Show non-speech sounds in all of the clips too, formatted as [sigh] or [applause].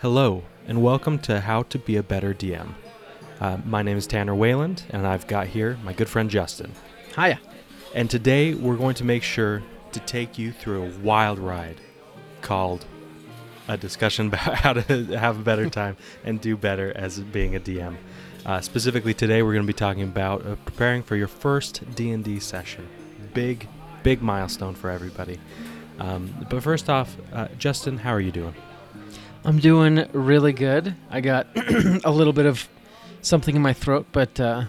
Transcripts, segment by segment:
Hello, and welcome to How to Be a Better DM. Uh, my name is Tanner Wayland, and I've got here my good friend Justin. Hiya. And today we're going to make sure to take you through a wild ride called a discussion [laughs] about how to have a better time [laughs] and do better as being a DM. Uh, specifically today, we're going to be talking about uh, preparing for your first D&D session. Big, big milestone for everybody. Um, but first off, uh, Justin, how are you doing? I'm doing really good. I got [clears throat] a little bit of something in my throat, but uh,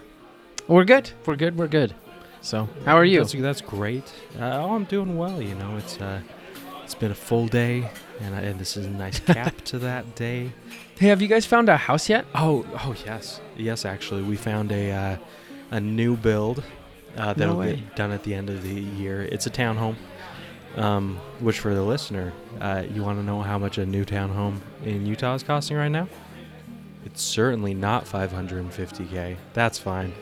we're good. We're good. We're good. So, how are you? That's, that's great. Uh, oh, I'm doing well. You know, it's uh, it's been a full day, and, I, and this is a nice [laughs] cap to that day. Hey, have you guys found a house yet? Oh, oh yes, yes. Actually, we found a uh, a new build uh, that'll way. get done at the end of the year. It's a townhome, um, which for the listener, uh, you want to know how much a new townhome in Utah is costing right now? It's certainly not 550k. That's fine.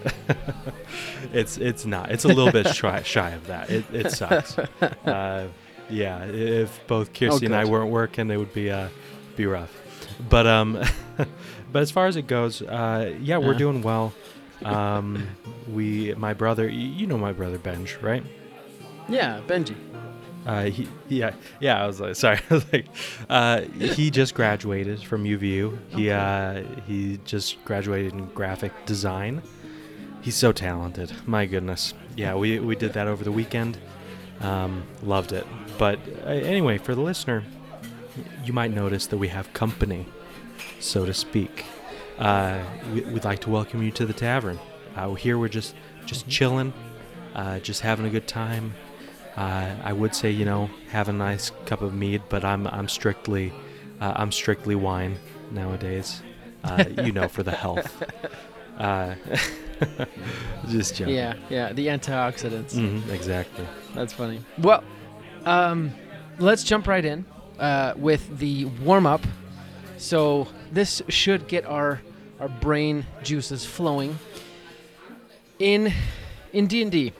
[laughs] it's it's not. It's a little bit [laughs] shy, shy of that. It, it sucks. [laughs] Uh, yeah, if both Kirsty and I weren't working, it would be uh, be rough. But um, but as far as it goes, uh, yeah, we're Uh. doing well. Um, we, my brother, you know my brother Benj, right? Yeah, Benji. Uh, he, yeah, yeah. I was like, sorry. [laughs] I was like, uh, he just graduated from UVU. He uh, he just graduated in graphic design. He's so talented. My goodness. Yeah, we we did that over the weekend. Um, loved it. But uh, anyway, for the listener, you might notice that we have company, so to speak. Uh, we, we'd like to welcome you to the tavern. Uh, here we're just just chilling, uh, just having a good time. Uh, I would say, you know, have a nice cup of mead, but I'm I'm strictly uh, I'm strictly wine nowadays. Uh, you know, for the health. [laughs] Uh, [laughs] just joking. Yeah, yeah, the antioxidants. Mhm, exactly. That's funny. Well, um, let's jump right in uh, with the warm up. So this should get our our brain juices flowing. In in D and D.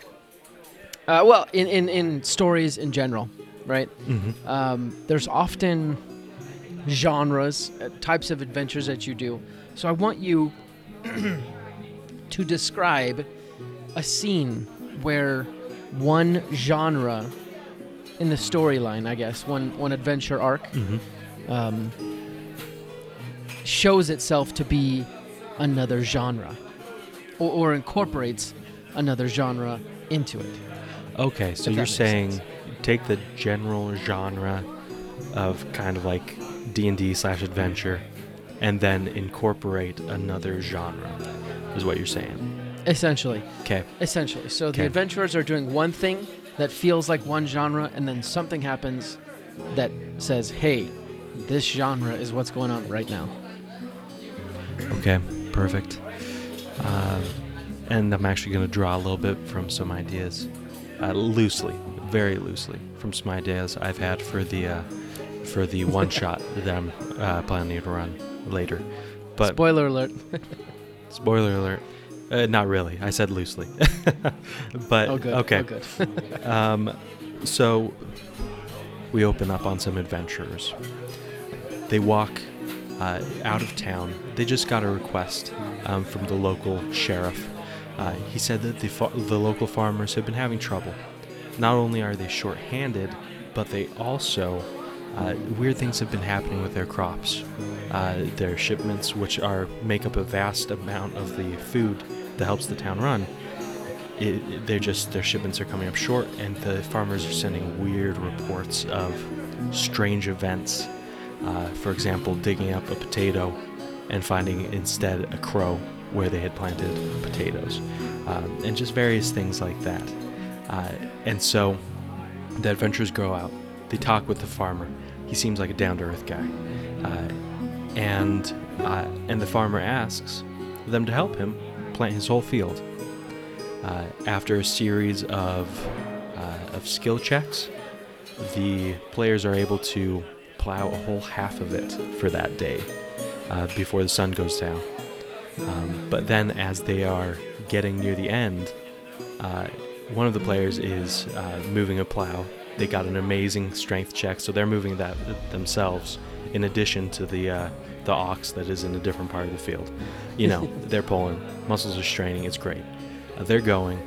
Uh, well, in, in in stories in general, right? hmm Um, there's often genres, uh, types of adventures that you do. So I want you [clears throat] to describe a scene where one genre in the storyline, I guess, one one adventure arc, hmm um, shows itself to be another genre, or, or incorporates another genre into it. Okay, so you're saying sense. take the general genre of kind of like D and D slash adventure, and then incorporate another genre, is what you're saying. Essentially, Okay. essentially. So the adventurers are doing one thing that feels like one genre, and then something happens that says, "Hey, this genre is what's going on right now." Okay. Perfect. Um, and I'm actually going to draw a little bit from some ideas, uh, loosely, very loosely, from some ideas I've had for the uh, for the [laughs] one shot that I'm uh, planning to run later. But Spoiler alert. [laughs] spoiler alert. Uh, not really. I said loosely. [laughs] but oh, good. okay. Oh, good. Um, so we open up on some adventurers. They walk uh, out of town. They just got a request um, from the local sheriff. Uh, he said that the fa- the local farmers have been having trouble. Not only are they short-handed, but they also uh, weird things have been happening with their crops. Uh, their shipments, which are make up a vast amount of the food that helps the town run, it, they're just their shipments are coming up short, and the farmers are sending weird reports of strange events. Uh, for example, digging up a potato and finding instead a crow where they had planted potatoes, um, and just various things like that. Uh, and so the adventurers go out. They talk with the farmer. He seems like a down-to-earth guy, uh, and uh, and the farmer asks them to help him plant his whole field. Uh, after a series of uh, of skill checks, the players are able to plow a whole half of it for that day uh, before the sun goes down. Um, but then, as they are getting near the end, uh, one of the players is uh, moving a plow. They got an amazing strength check, so they're moving that themselves. in addition to the uh, the ox that is in a different part of the field. You know, [laughs] they're pulling, muscles are straining. It's great. Uh, they're going,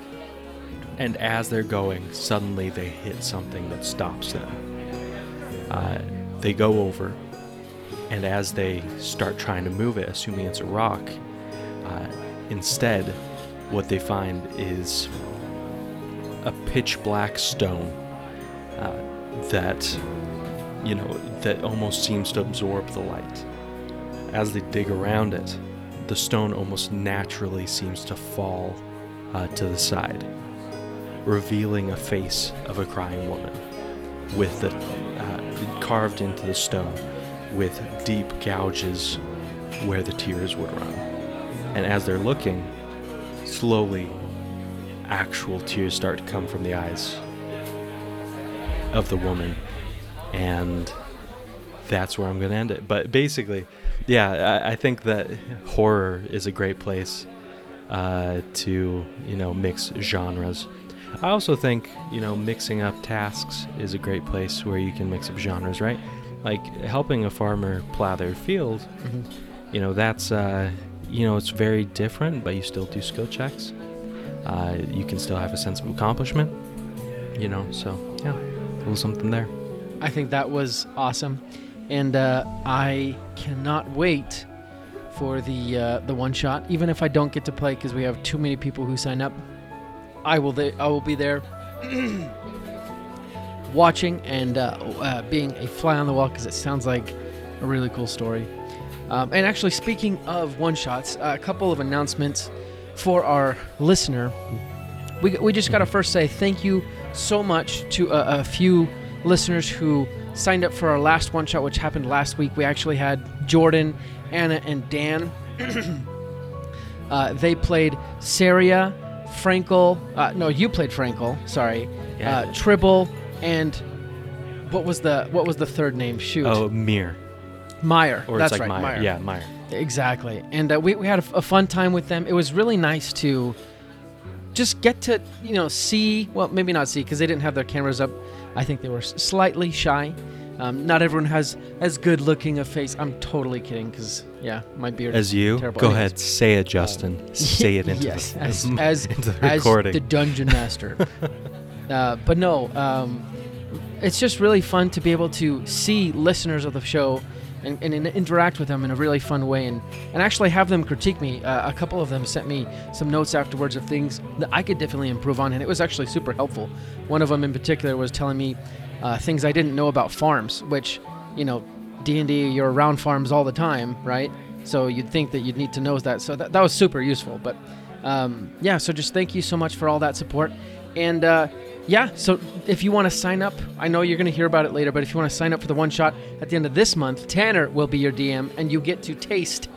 and as they're going, suddenly they hit something that stops them. Uh, they go over, and as they start trying to move it, assuming it's a rock, uh, instead, what they find is a pitch black stone uh, that, you know, that almost seems to absorb the light. As they dig around it, the stone almost naturally seems to fall uh, to the side, revealing a face of a crying woman with the uh, carved into the stone with deep gouges where the tears would run. And as they're looking, slowly actual tears start to come from the eyes of the woman. And that's where I'm going to end it. But basically, yeah, I, I think that horror is a great place uh, to, you know, mix genres. I also think, you know, mixing up tasks is a great place where you can mix up genres, right? Like helping a farmer plow their field, Mhm. you know, that's, uh, you know, it's very different, but you still do skill checks. Uh, you can still have a sense of accomplishment, you know, so yeah, a little something there. I think that was awesome, and uh, I cannot wait for the uh, the one shot. Even if I don't get to play because we have too many people who sign up, I will. Th- I will be there, [clears throat] watching and uh, uh, being a fly on the wall because it sounds like a really cool story. Um, and actually, speaking of one shots, a couple of announcements for our listener. We, we just got to first say thank you so much to a, a few listeners who signed up for our last one shot, which happened last week. We actually had Jordan, Anna, and Dan. [clears throat] uh, they played Saria, Frankel. Uh, no, you played Frankel. Sorry, Yeah. uh, Tribble, and what was the what was the third name? Shoot, Oh, Mir. Meyer. Or That's it's like right, Meyer. Meyer. Yeah, Meyer. Exactly. And uh, we, we had a, f- a fun time with them. It was really nice to just get to, you know, see, well, maybe not see because they didn't have their cameras up. I think they were slightly shy. Um, not everyone has as good looking a face. I'm totally kidding because, yeah, my beard As you, terrible. go Anyways. ahead, say it, Justin. [laughs] say it [laughs] into yes, the, as, [laughs] as, into the as the dungeon master. uh, but no, um, it's just really fun to be able to see listeners of the show and, and, in- interact with them in a really fun way and, and actually have them critique me. Uh, a couple of them sent me some notes afterwards of things that I could definitely improve on, and it was actually super helpful. One of them in particular was telling me uh, things I didn't know about farms, which, you know, D&D, you're around farms all the time, right? So you'd think that you'd need to know that. So that, that was super useful. But um, yeah, so just thank you so much for all that support. And uh, yeah, so if you want to sign up, I know you're going to hear about it later, but if you want to sign up for the one shot at the end of this month, Tanner will be your DM, and you get to taste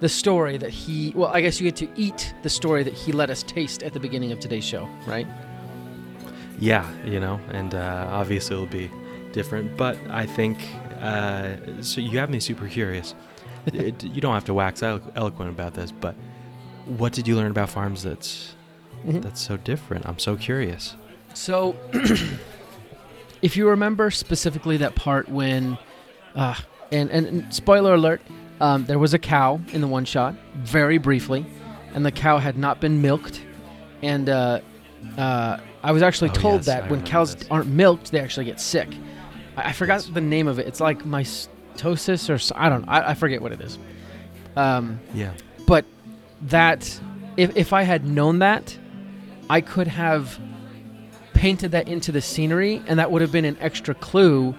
the story that he, well, I guess you get to eat the story that he let us taste at the beginning of today's show, right? Yeah, you know, and uh, obviously it'll be different, but I think uh, so. You have me super curious. [laughs] It- you don't have to wax elo- eloquent about this, but what did you learn about farms that's Mhm. that's so different? I'm so curious. So, [clears throat] if you remember specifically that part when, uh, and, and, and spoiler alert, um, there was a cow in the one shot, very briefly, and the cow had not been milked. And uh, uh, I was actually Oh, told yes, that I when cows this. aren't milked, they actually get sick. I, I forgot Yes. the name of it. It's like mystosis or I don't know. I, I forget what it is. Um, Yeah. but that if, if i had known that i could have painted that into the scenery and that would have been an extra clue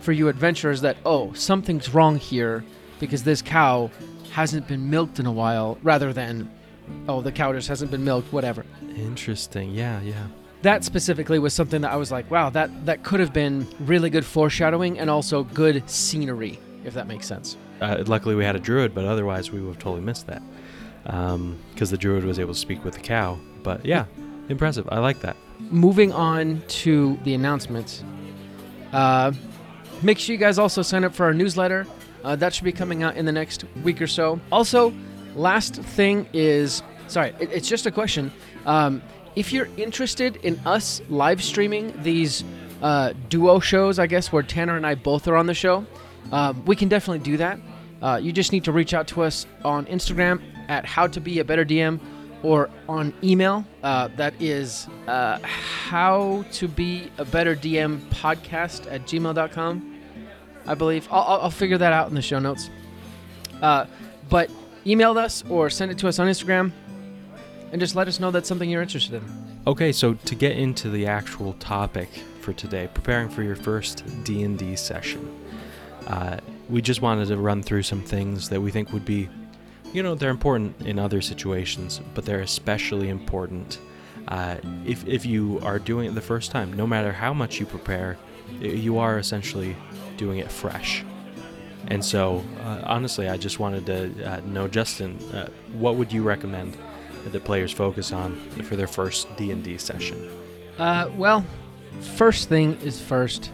for you adventurers that oh something's wrong here because this cow hasn't been milked in a while rather than oh the cow just hasn't been milked whatever Interesting. Yeah, yeah. that specifically was something that i was like wow that that could have been really good foreshadowing and also good scenery if that makes sense Uh, luckily, we had a druid, but otherwise, we would have totally missed that because the druid was able to speak with the cow. But yeah, impressive. I like that. Moving on to the announcements. Uh, make sure you guys also sign up for our newsletter. Uh, that should be coming out in the next week or so. Also, last thing is sorry, it, it's just a question. Um, if you're interested in us live streaming these uh, duo shows, I guess where Tanner and I both are on the show, um, we can definitely do that. Uh, you just need to reach out to us on Instagram at how to be a better DM or on email. Uh, that is uh, how to be a better DM podcast at gmail.com, I believe. I'll, I'll, figure that out in the show notes. Uh, but email us or send it to us on Instagram and just let us know that's something you're interested in. Okay, so to get into the actual topic for today, preparing for your first D&D session, uh, we just wanted to run through some things that we think would be, you know, they're important in other situations, but they're especially important uh, if, if you are doing it the first time. No matter how much you prepare, you are essentially doing it fresh. And so, uh, honestly, I just wanted to uh, know, Justin, uh, what would you recommend that players focus on for their first D&D session? Uh, well, first thing is first.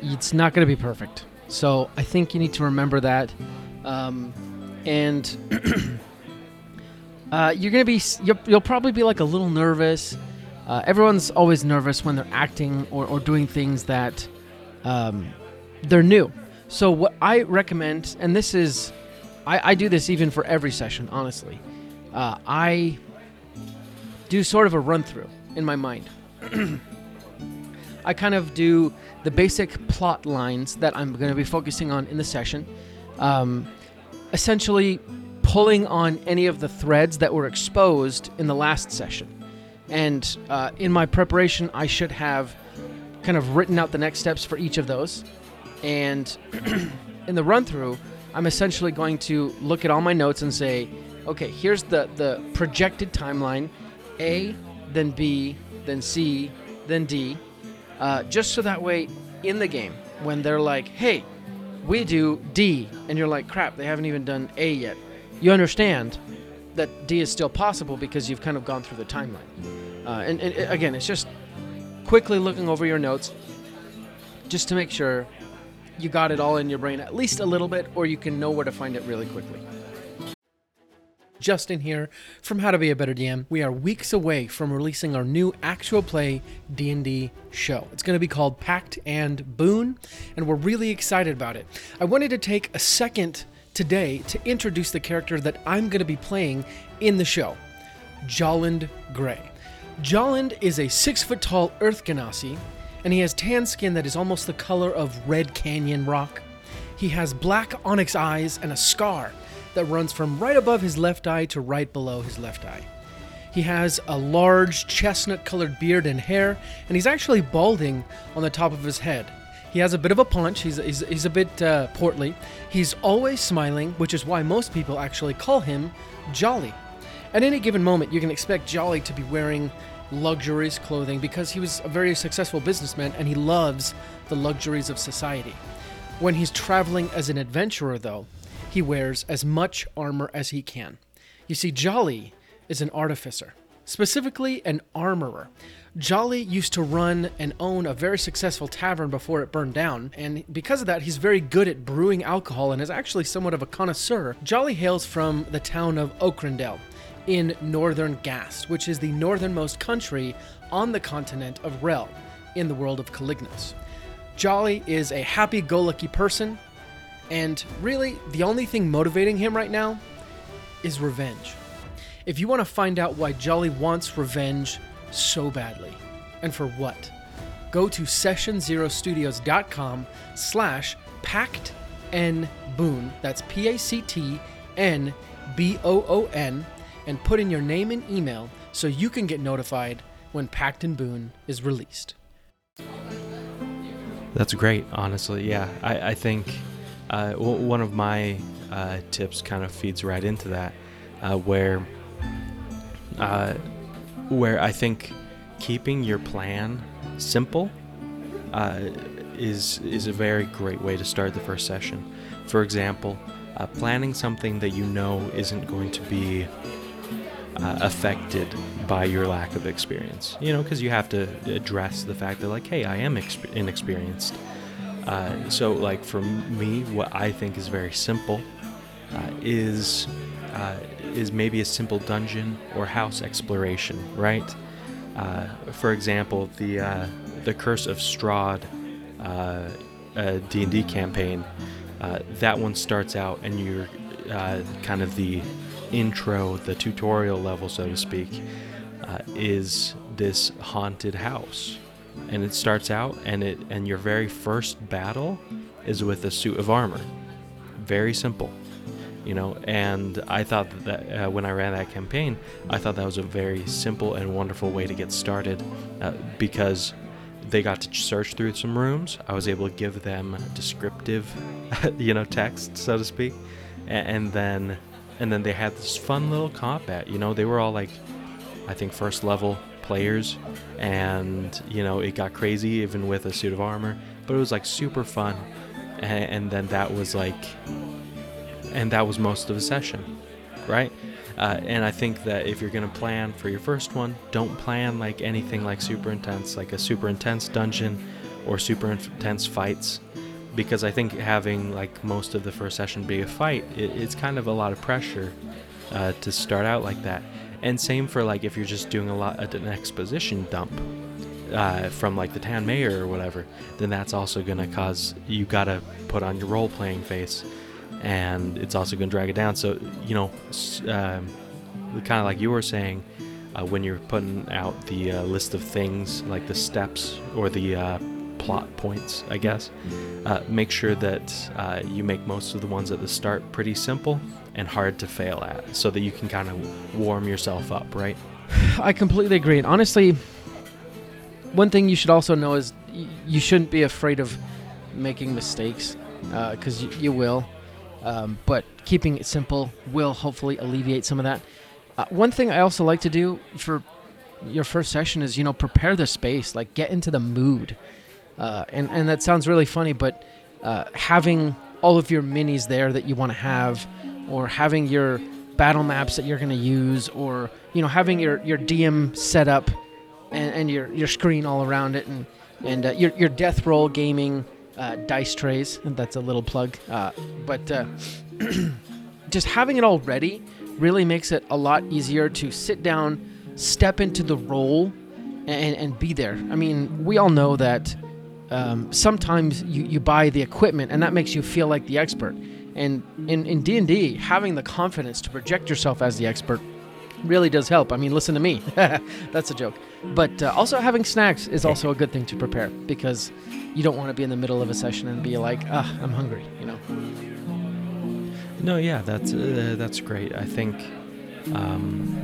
It's not going to be perfect, so I think you need to remember that. Um, and [clears throat] uh, you're to be, you'll, you'll probably be like a little nervous. Uh, everyone's always nervous when they're acting or, or doing things that um, they're new. So what I recommend, and this is, I, I do this even for every session, honestly. Uh, I do sort of a run through in my mind. [clears throat] I kind of do the basic plot lines that I'm going to be focusing on in the session. Um, essentially, pulling on any of the threads that were exposed in the last session. And uh, in my preparation, I should have kind of written out the next steps for each of those. And [clears throat] in the run through, I'm essentially going to look at all my notes and say, okay, here's the, the projected timeline A, then B, then C, then D. Uh, just so that way, in the game, when they're like, hey, we do D, and you're like, crap, they haven't even done A yet, you understand that D is still possible because you've kind of gone through the timeline. Uh, and, and again, it's just quickly looking over your notes just to make sure you got it all in your brain at least a little bit, or you can know where to find it really quickly. Justin here from How to Be a Better DM. We are weeks away from releasing our new actual play D&D show. It's going to be called Pact and Boon, and we're really excited about it. I wanted to take a second today to introduce the character that I'm going to be playing in the show, Jolland Gray. Jolland is a six foot tall Earth Genasi, and he has tan skin that is almost the color of Red Canyon rock. He has black onyx eyes and a scar that runs from right above his left eye to right below his left eye. He has a large chestnut colored beard and hair, and he's actually balding on the top of his head. He has a bit of a paunch, he's, he's, he's a bit uh, portly. He's always smiling, which is why most people actually call him Jolly. At any given moment, you can expect Jolly to be wearing luxurious clothing because he was a very successful businessman and he loves the luxuries of society. When he's traveling as an adventurer, though, he wears as much armor as he can. You see, Jolly is an artificer, specifically an armorer. Jolly used to run and own a very successful tavern before it burned down, and because of that, he's very good at brewing alcohol and is actually somewhat of a connoisseur. Jolly hails from the town of Okrendel in northern Gast, which is the northernmost country on the continent of Rel in the world of Calignos. Jolly is a happy go lucky person, and really, the only thing motivating him right now is revenge. If you want to find out why Jolly wants revenge so badly, and for what, go to sessionzerostudios.com slash pact n that's P-A-C-T-N-B-O-O-N, and put in your name and email so you can get notified when Pact and Boon is released. That's great, honestly. Yeah, I, I think uh, w- one of my uh, tips kind of feeds right into that, uh, where uh, where I think keeping your plan simple uh, is is a very great way to start the first session. For example, planning something that you know isn't going to be uh, affected by your lack of experience. You know, because you have to address the fact that, like, hey, I am exp- inexperienced. Uh, so, like, for me, what I think is very simple uh, is uh, is maybe a simple dungeon or house exploration, right? Uh, for example, the uh, the Curse of Strahd D&D campaign Uh, that one starts out, and you're uh, kind of the intro, the tutorial level, so to speak, uh, is this haunted house, and it starts out, and it and your very first battle is with a suit of armor. Very simple, you know. And I thought that uh, when I ran that campaign, I thought that was a very simple and wonderful way to get started, uh, because they got to search through some rooms. I was able to give them descriptive, [laughs] you know, text, so to speak, and, and then and then they had this fun little combat. You know, they were all like, I think first level players, and you know it got crazy even with a suit of armor, but it was like super fun, and, and then that was like, and that was most of the session, right? Uh, and I think that if you're gonna plan for your first one, don't plan like anything like super intense, like a super intense dungeon or super intense fights because I think having like most of the first session be a fight, it, it's kind of a lot of pressure uh, to start out like that. And same for like if you're just doing a lot an exposition dump uh, from like the town mayor or whatever, then that's also gonna cause you gotta put on your role playing face, and it's also gonna drag it down. So you know, um, kind of like you were saying. Uh, when you're putting out the uh, list of things like the steps or the uh, plot points, I guess. Uh, make sure that uh, you make most of the ones at the start pretty simple and hard to fail at so that you can kind of warm yourself up, right? I completely agree. And honestly, one thing you should also know is y- you shouldn't be afraid of making mistakes because y- you will. Um, but keeping it simple will hopefully alleviate some of that. Uh, one thing I also like to do for your first session is, you know, prepare the space, like get into the mood. Uh, and and that sounds really funny, but uh, having all of your minis there that you want to have, or having your battle maps that you're going to use, or you know having your your DM set up, and, and your your screen all around it, and and uh, your your death roll gaming uh, dice trays. That's a little plug, uh, but uh, [clears throat] just having it all ready really makes it a lot easier to sit down, step into the role, and, and be there. I mean, we all know that um, sometimes you, you buy the equipment and that makes you feel like the expert and in, in d&d having the confidence to project yourself as the expert really does help. I mean listen to me. [laughs] That's a joke. But uh, also having snacks is also a good thing to prepare because you don't want to be in the middle of a session and be like ah i'm hungry you know? No yeah that's uh, that's great. I think um,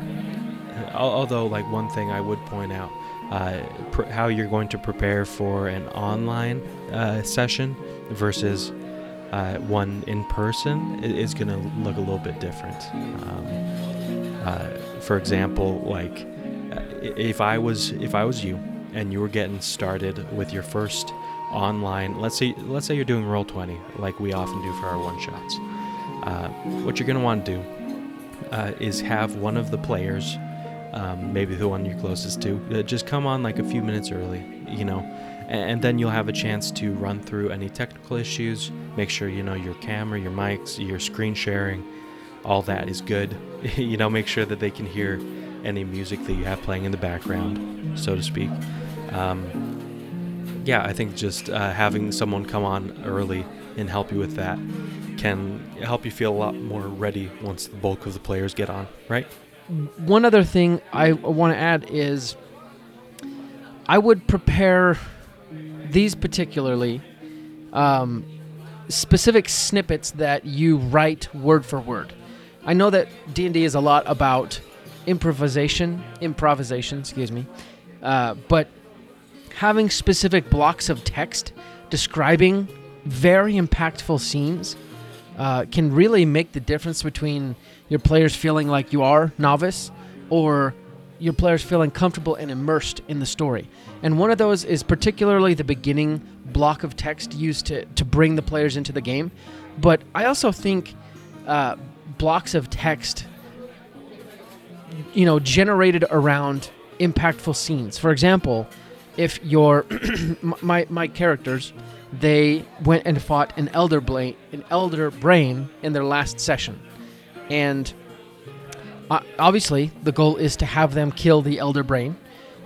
although like one thing i would point out uh, pr- how you're going to prepare for an online uh, session versus uh, one in person is going to look a little bit different. Um, uh, for example, like uh, if I was if I was you and you were getting started with your first online, let's say let's say you're doing roll 20 like we often do for our one shots. Uh, what you're going to want to do is have one of the players um, maybe the one you're closest to. Uh, just come on like a few minutes early, you know, and, then you'll have a chance to run through any technical issues. Make sure you know your camera, your mics, your screen sharing, all that is good. [laughs] you know, make sure that they can hear any music that you have playing in the background, so to speak. Um, yeah, I think just uh, having someone come on early and help you with that can help you feel a lot more ready once the bulk of the players get on, right? one other thing I want to add is I would prepare these particularly um, specific snippets that you write word for word. I know that D&D is a lot about improvisation, improvisation, excuse me, uh, but having specific blocks of text describing very impactful scenes uh, can really make the difference between your players feeling like you are novice or your players feeling comfortable and immersed in the story. And one of those is particularly the beginning block of text used to, to bring the players into the game. But I also think uh, blocks of text, you know, generated around impactful scenes. For example, if your [clears throat] my my characters they went and fought an elder brain an elder brain in their last session and uh, obviously, the goal is to have them kill the Elder Brain.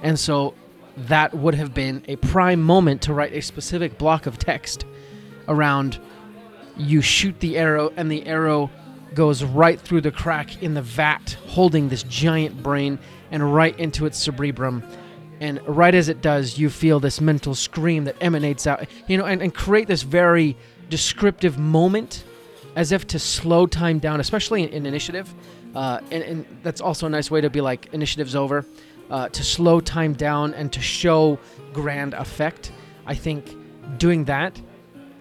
And so that would have been a prime moment to write a specific block of text around you shoot the arrow, and the arrow goes right through the crack in the vat, holding this giant brain, and right into its cerebrum. And right as it does, you feel this mental scream that emanates out, you know, and, and create this very descriptive moment as if to slow time down, especially in, in initiative. Uh, and, and that's also a nice way to be like, initiative's over, uh, to slow time down and to show grand effect. I think doing that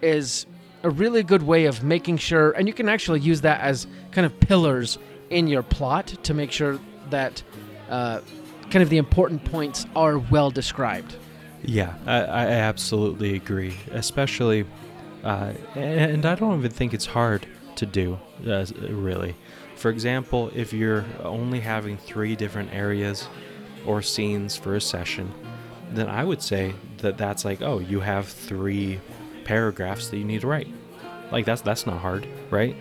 is a really good way of making sure, and you can actually use that as kind of pillars in your plot to make sure that uh, kind of the important points are well described. Yeah, I, I absolutely agree. Especially, uh, and I don't even think it's hard to do, uh, really. For example, if you're only having three different areas or scenes for a session, then I would say that that's like, oh, you have three paragraphs that you need to write. Like that's that's not hard, right?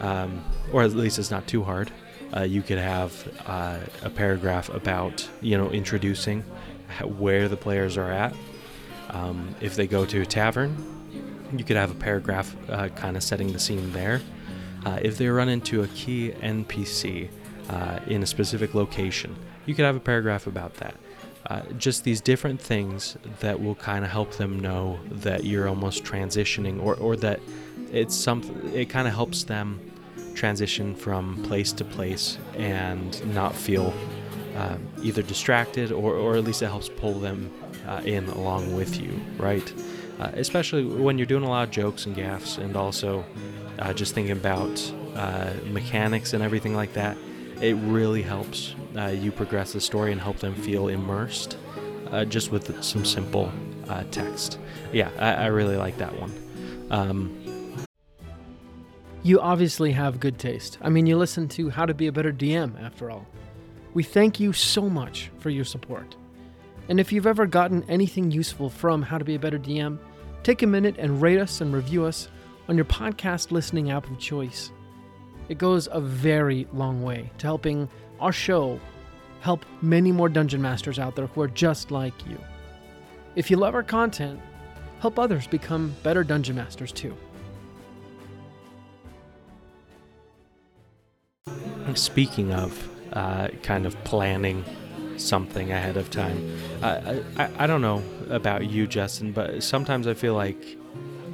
Um, or at least it's not too hard. Uh, you could have uh, a paragraph about you know introducing where the players are at. Um, if they go to a tavern, you could have a paragraph uh, kind of setting the scene there. Uh, if they run into a key NPC uh, in a specific location, you could have a paragraph about that. Uh, just these different things that will kind of help them know that you're almost transitioning or, or that it's something it kind of helps them transition from place to place and not feel uh, either distracted or, or at least it helps pull them uh, in along with you right uh, especially when you're doing a lot of jokes and gaffs and also uh, just thinking about uh, mechanics and everything like that it really helps uh, you progress the story and help them feel immersed just with some simple text yeah I, I, really like that one um, you obviously have good taste. I mean, you listen to How to Be a Better DM, after all. We thank you so much for your support. And if you've ever gotten anything useful from How to Be a Better DM, take a minute and rate us and review us on your podcast listening app of choice. It goes a very long way to helping our show help many more dungeon masters out there who are just like you. If you love our content, help others become better dungeon masters too. Speaking of uh, kind of planning something ahead of time, I, I, I don't know about you, Justin, but sometimes I feel like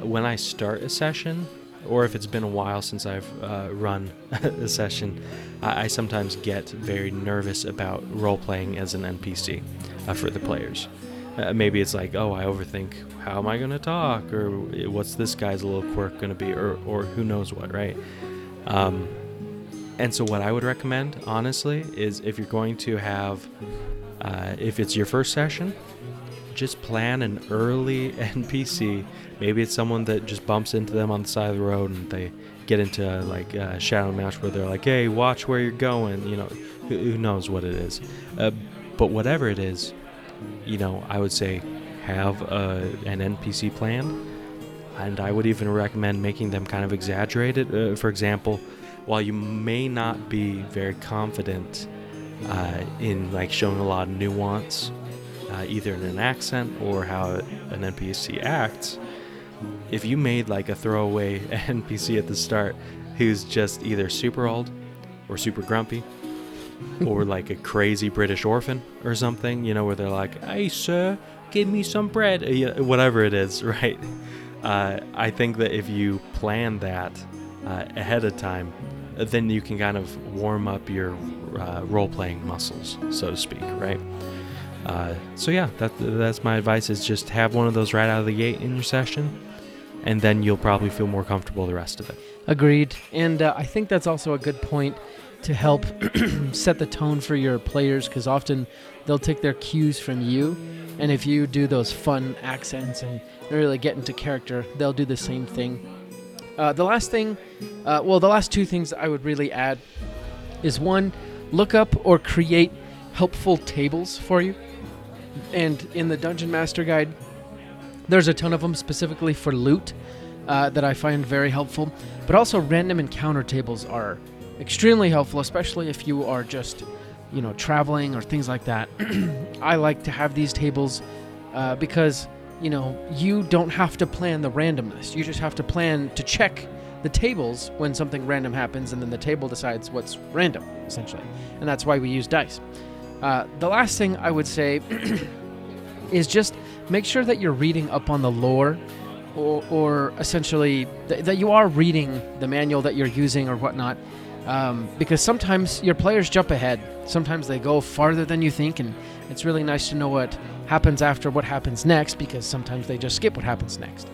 when I start a session, or if it's been a while since I've uh, run [laughs] a session, I, I, sometimes get very nervous about role playing as an NPC uh, for the players. Uh, maybe it's like, oh, I overthink how am I going to talk, or what's this guy's little quirk going to be, or, or who knows what, right? Um, and so, what I would recommend, honestly, is if you're going to have, uh, if it's your first session, just plan an early [laughs] NPC. Maybe it's someone that just bumps into them on the side of the road and they get into like a shadow match where they're like, hey, watch where you're going. You know, who, who knows what it is. Uh, but whatever it is, you know, I would say have a, an NPC plan. And I would even recommend making them kind of exaggerated. Uh, for example, while you may not be very confident uh, in like showing a lot of nuance, uh, either in an accent or how an NPC acts, if you made like a throwaway [laughs] NPC at the start who's just either super old or super grumpy [laughs] or like a crazy British orphan or something, you know, where they're like, "Hey, sir, give me some bread," uh, whatever it is, [laughs] right? Uh, I think that if you plan that uh, ahead of time, then you can kind of warm up your uh, role playing muscles, so to speak, right? Uh, so yeah, that, that's my advice: is just have one of those right out of the gate in your session, and then you'll probably feel more comfortable the rest of it. Agreed, and uh, I think that's also a good point to help [clears throat] set the tone for your players because often they'll take their cues from you, and if you do those fun accents and really get into character, they'll do the same thing uh, the last thing, uh, well, the last two things I would really add is one, look up or create helpful tables for you. And in the Dungeon Master Guide, there's a ton of them specifically for loot uh, that I find very helpful. But also, random encounter tables are extremely helpful, especially if you are just, you know, traveling or things like that. [clears throat] I like to have these tables uh, because you know, you don't have to plan the randomness. You just have to plan to check the tables when something random happens, and then the table decides what's random, essentially. And that's why we use dice. Uh, the last thing I would say [clears throat] is just make sure that you're reading up on the lore or, or essentially th- that you are reading the manual that you're using or whatnot. Um, because sometimes your players jump ahead. Sometimes they go farther than you think, and it's really nice to know what happens after what happens next because sometimes they just skip what happens next.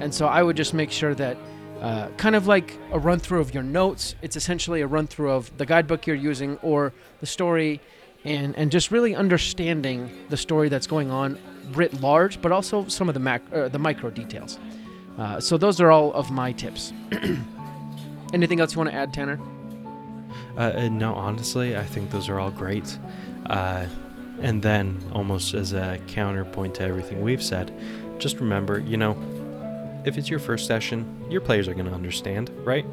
And so I would just make sure that, uh, kind of like a run through of your notes, it's essentially a run through of the guidebook you're using or the story, and, and just really understanding the story that's going on writ large, but also some of the mac- uh, the micro details. Uh, so those are all of my tips. [clears throat] Anything else you want to add, Tanner? Uh, no, honestly, I think those are all great. Uh, and then, almost as a counterpoint to everything we've said, just remember, you know, if it's your first session, your players are going to understand, right?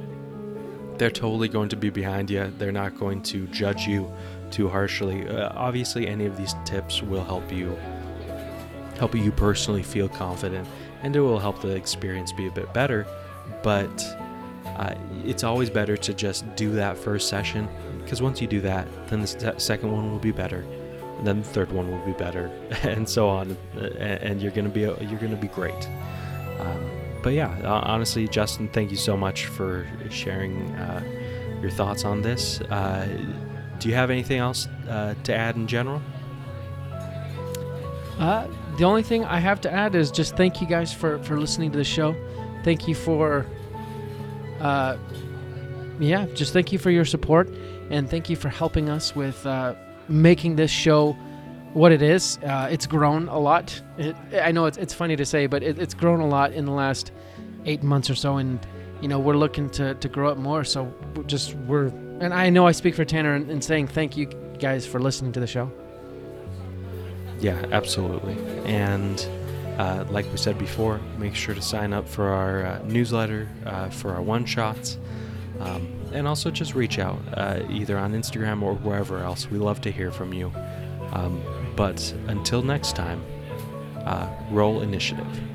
They're totally going to be behind you. They're not going to judge you too harshly. Uh, obviously, any of these tips will help you help you personally feel confident, and it will help the experience be a bit better. But uh, it's always better to just do that first session because once you do that, then the se- second one will be better, and then the third one will be better, [laughs] and so on, uh, and, and you're gonna be you're gonna be great. Um, but yeah, uh, honestly, Justin, thank you so much for sharing uh, your thoughts on this. Uh, do you have anything else uh, to add in general? Uh, the only thing I have to add is just thank you guys for, for listening to the show. Thank you for, uh, yeah, just thank you for your support and thank you for helping us with making this show what it is. Uh, it's grown a lot. It, I know it's, it's funny to say, but it, it's grown a lot in the last eight months or so, and you know we're looking to, to grow it more. So just we're, and I know I speak for Tanner in, in saying thank you guys for listening to the show. Yeah, absolutely. And uh, like we said before, make sure to sign up for our uh, newsletter, uh, for our one shots, um, and also just reach out uh, either on Instagram or wherever else. We love to hear from you. Um, but until next time, uh, roll initiative.